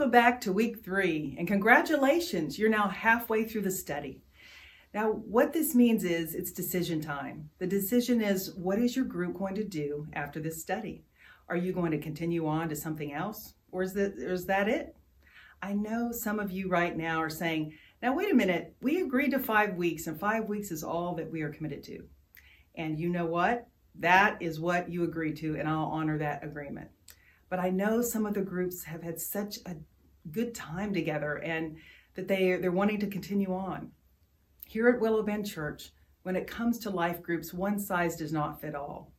Welcome back to week three, and congratulations, you're now halfway through the study. Now, what this means is it's decision time. The decision is what is your group going to do after this study? Are you going to continue on to something else, or is that, or is that it? I know some of you right now are saying, now wait a minute, we agreed to five weeks, and five weeks is all that we are committed to. And you know what? That is what you agreed to, and I'll honor that agreement. But I know some of the groups have had such a good time together and that they, they're wanting to continue on. Here at Willow Bend Church, when it comes to life groups, one size does not fit all.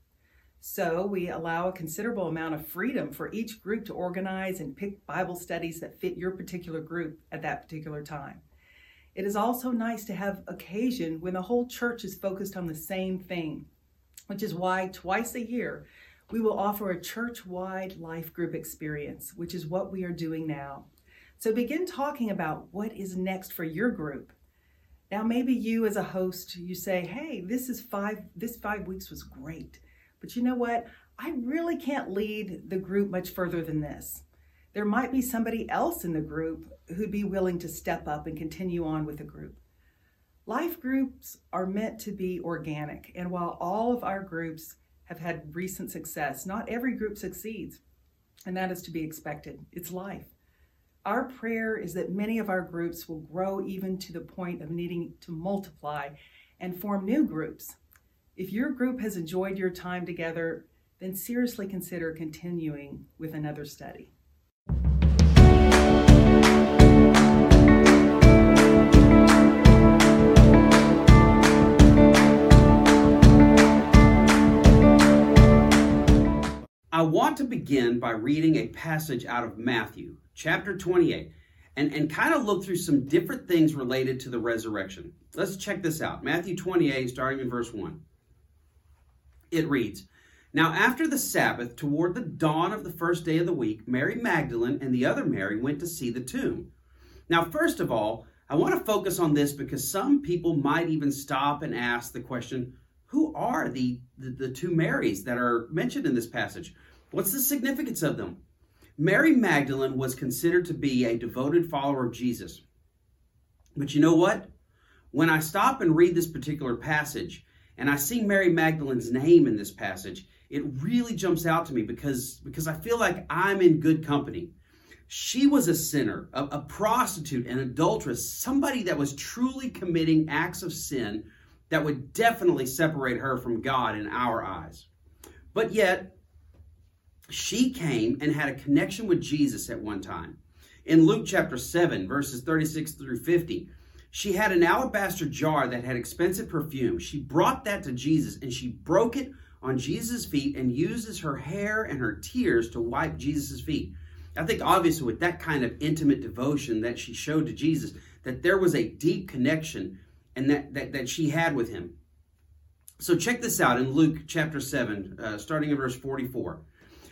So we allow a considerable amount of freedom for each group to organize and pick Bible studies that fit your particular group at that particular time. It is also nice to have occasion when the whole church is focused on the same thing, which is why twice a year we will offer a church wide life group experience, which is what we are doing now. So begin talking about what is next for your group. Now, maybe you as a host, you say, hey, this is five, this five weeks was great. But you know what? I really can't lead the group much further than this. There might be somebody else in the group who'd be willing to step up and continue on with the group. Life groups are meant to be organic, and while all of our groups have had recent success. Not every group succeeds, and that is to be expected. It's life. Our prayer is that many of our groups will grow even to the point of needing to multiply and form new groups. If your group has enjoyed your time together, then seriously consider continuing with another study. I want to begin by reading a passage out of Matthew, chapter 28, and, and kind of look through some different things related to the resurrection. Let's check this out. Matthew 28, starting in verse 1. It reads Now, after the Sabbath, toward the dawn of the first day of the week, Mary Magdalene and the other Mary went to see the tomb. Now, first of all, I want to focus on this because some people might even stop and ask the question who are the, the, the two Marys that are mentioned in this passage? What's the significance of them? Mary Magdalene was considered to be a devoted follower of Jesus. But you know what? When I stop and read this particular passage and I see Mary Magdalene's name in this passage, it really jumps out to me because, because I feel like I'm in good company. She was a sinner, a, a prostitute, an adulteress, somebody that was truly committing acts of sin that would definitely separate her from God in our eyes. But yet, she came and had a connection with Jesus at one time. In Luke chapter 7, verses 36 through 50, she had an alabaster jar that had expensive perfume. She brought that to Jesus and she broke it on Jesus' feet and uses her hair and her tears to wipe Jesus' feet. I think obviously with that kind of intimate devotion that she showed to Jesus, that there was a deep connection and that, that, that she had with him. So check this out in Luke chapter 7, uh, starting in verse 44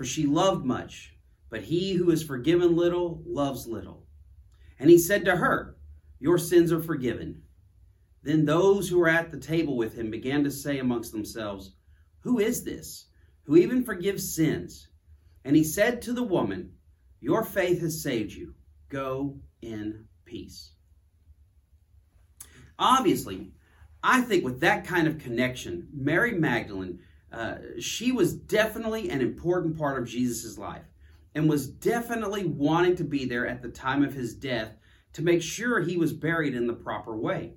for she loved much, but he who is forgiven little loves little. And he said to her, Your sins are forgiven. Then those who were at the table with him began to say amongst themselves, Who is this, who even forgives sins? And he said to the woman, Your faith has saved you. Go in peace. Obviously, I think with that kind of connection, Mary Magdalene uh, she was definitely an important part of Jesus' life and was definitely wanting to be there at the time of his death to make sure he was buried in the proper way.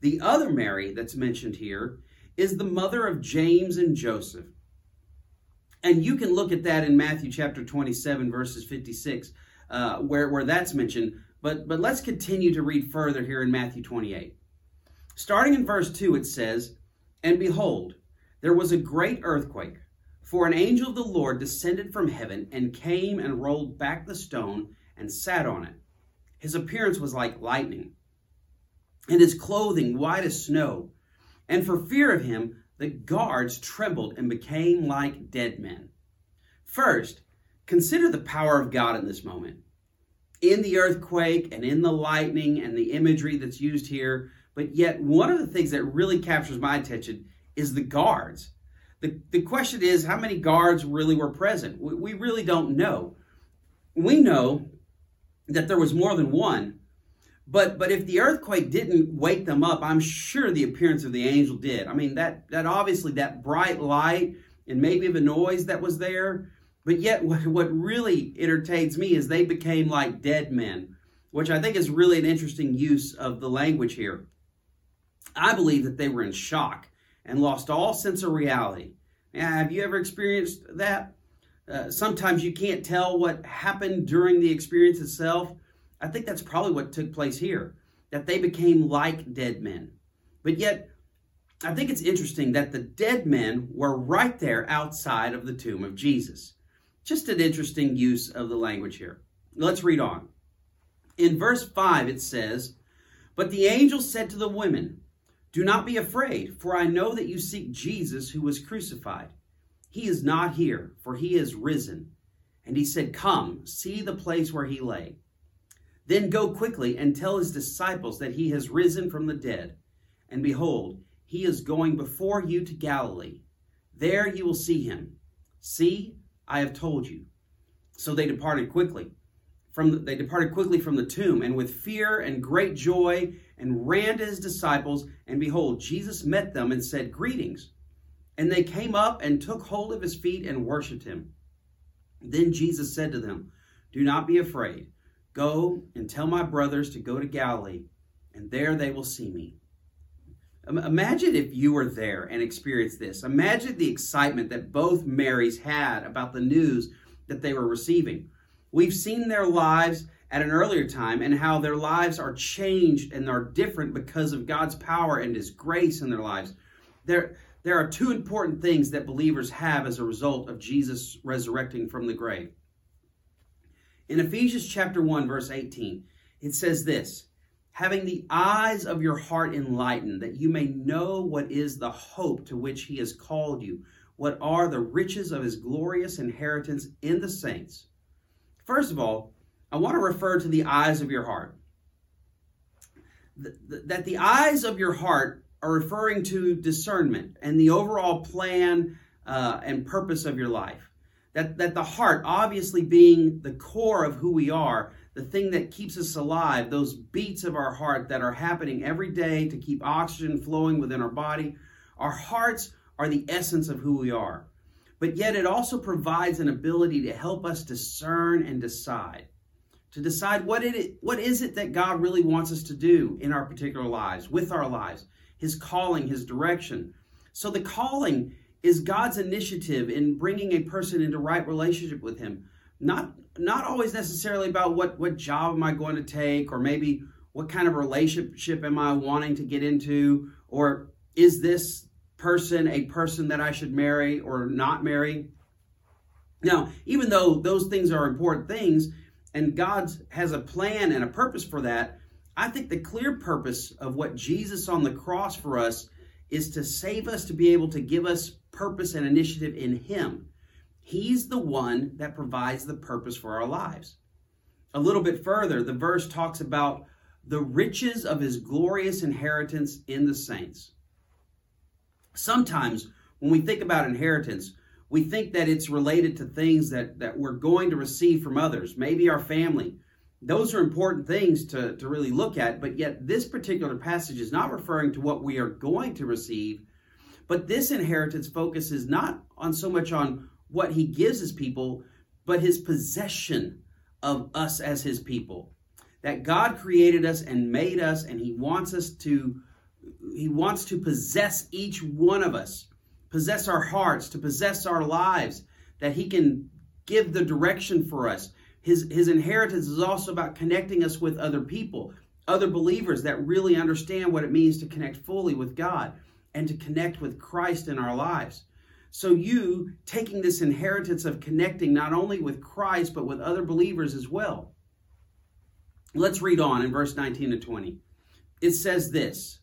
The other Mary that's mentioned here is the mother of James and Joseph. And you can look at that in Matthew chapter 27, verses 56, uh, where, where that's mentioned. But, but let's continue to read further here in Matthew 28. Starting in verse 2, it says, And behold, there was a great earthquake, for an angel of the Lord descended from heaven and came and rolled back the stone and sat on it. His appearance was like lightning, and his clothing white as snow. And for fear of him, the guards trembled and became like dead men. First, consider the power of God in this moment. In the earthquake and in the lightning and the imagery that's used here, but yet one of the things that really captures my attention is the guards. The, the question is how many guards really were present? We, we really don't know. We know that there was more than one, but but if the earthquake didn't wake them up, I'm sure the appearance of the angel did. I mean that that obviously that bright light and maybe the noise that was there, but yet what, what really entertains me is they became like dead men, which I think is really an interesting use of the language here. I believe that they were in shock and lost all sense of reality. Now, Have you ever experienced that? Uh, sometimes you can't tell what happened during the experience itself. I think that's probably what took place here, that they became like dead men. But yet, I think it's interesting that the dead men were right there outside of the tomb of Jesus. Just an interesting use of the language here. Let's read on. In verse 5, it says, But the angel said to the women, do not be afraid, for I know that you seek Jesus who was crucified. He is not here, for he is risen. And he said, Come, see the place where he lay. Then go quickly and tell his disciples that he has risen from the dead. And behold, he is going before you to Galilee. There you will see him. See, I have told you. So they departed quickly. From the, they departed quickly from the tomb, and with fear and great joy and ran to his disciples. And behold, Jesus met them and said, Greetings. And they came up and took hold of his feet and worshipped him. Then Jesus said to them, Do not be afraid. Go and tell my brothers to go to Galilee, and there they will see me. Imagine if you were there and experienced this. Imagine the excitement that both Marys had about the news that they were receiving. We've seen their lives at an earlier time and how their lives are changed and are different because of God's power and His grace in their lives. There, there are two important things that believers have as a result of Jesus resurrecting from the grave. In Ephesians chapter 1, verse 18, it says this having the eyes of your heart enlightened, that you may know what is the hope to which he has called you, what are the riches of his glorious inheritance in the saints. First of all, I want to refer to the eyes of your heart. That the eyes of your heart are referring to discernment and the overall plan uh, and purpose of your life. That, that the heart, obviously being the core of who we are, the thing that keeps us alive, those beats of our heart that are happening every day to keep oxygen flowing within our body, our hearts are the essence of who we are. But yet it also provides an ability to help us discern and decide to decide what it what is it that God really wants us to do in our particular lives, with our lives, his calling, his direction. So the calling is God's initiative in bringing a person into right relationship with him. Not not always necessarily about what what job am I going to take or maybe what kind of relationship am I wanting to get into or is this person a person that I should marry or not marry? Now, even though those things are important things, and God has a plan and a purpose for that, I think the clear purpose of what Jesus on the cross for us is to save us to be able to give us purpose and initiative in Him. He's the one that provides the purpose for our lives. A little bit further, the verse talks about the riches of His glorious inheritance in the saints. Sometimes when we think about inheritance, we think that it's related to things that, that we're going to receive from others, maybe our family. Those are important things to, to really look at, but yet this particular passage is not referring to what we are going to receive, but this inheritance focuses not on so much on what he gives his people, but his possession of us as his people. That God created us and made us, and he wants us to he wants to possess each one of us possess our hearts, to possess our lives, that He can give the direction for us. His, his inheritance is also about connecting us with other people, other believers that really understand what it means to connect fully with God and to connect with Christ in our lives. So, you taking this inheritance of connecting not only with Christ, but with other believers as well. Let's read on in verse 19 to 20. It says this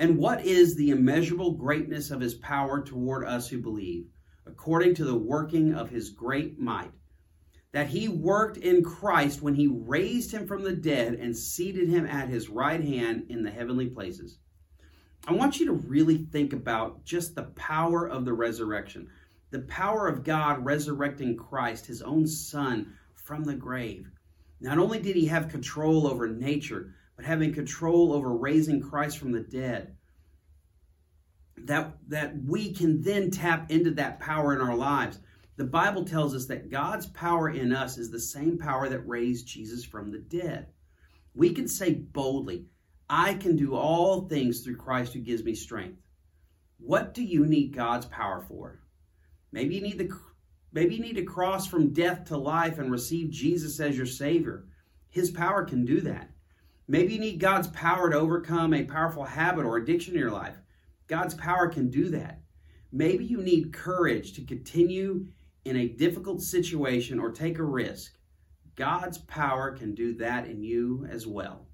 And what is the immeasurable greatness of his power toward us who believe, according to the working of his great might? That he worked in Christ when he raised him from the dead and seated him at his right hand in the heavenly places. I want you to really think about just the power of the resurrection, the power of God resurrecting Christ, his own son, from the grave. Not only did he have control over nature, but having control over raising Christ from the dead. That, that we can then tap into that power in our lives. The Bible tells us that God's power in us is the same power that raised Jesus from the dead. We can say boldly, I can do all things through Christ who gives me strength. What do you need God's power for? Maybe you need the Maybe you need to cross from death to life and receive Jesus as your Savior. His power can do that. Maybe you need God's power to overcome a powerful habit or addiction in your life. God's power can do that. Maybe you need courage to continue in a difficult situation or take a risk. God's power can do that in you as well.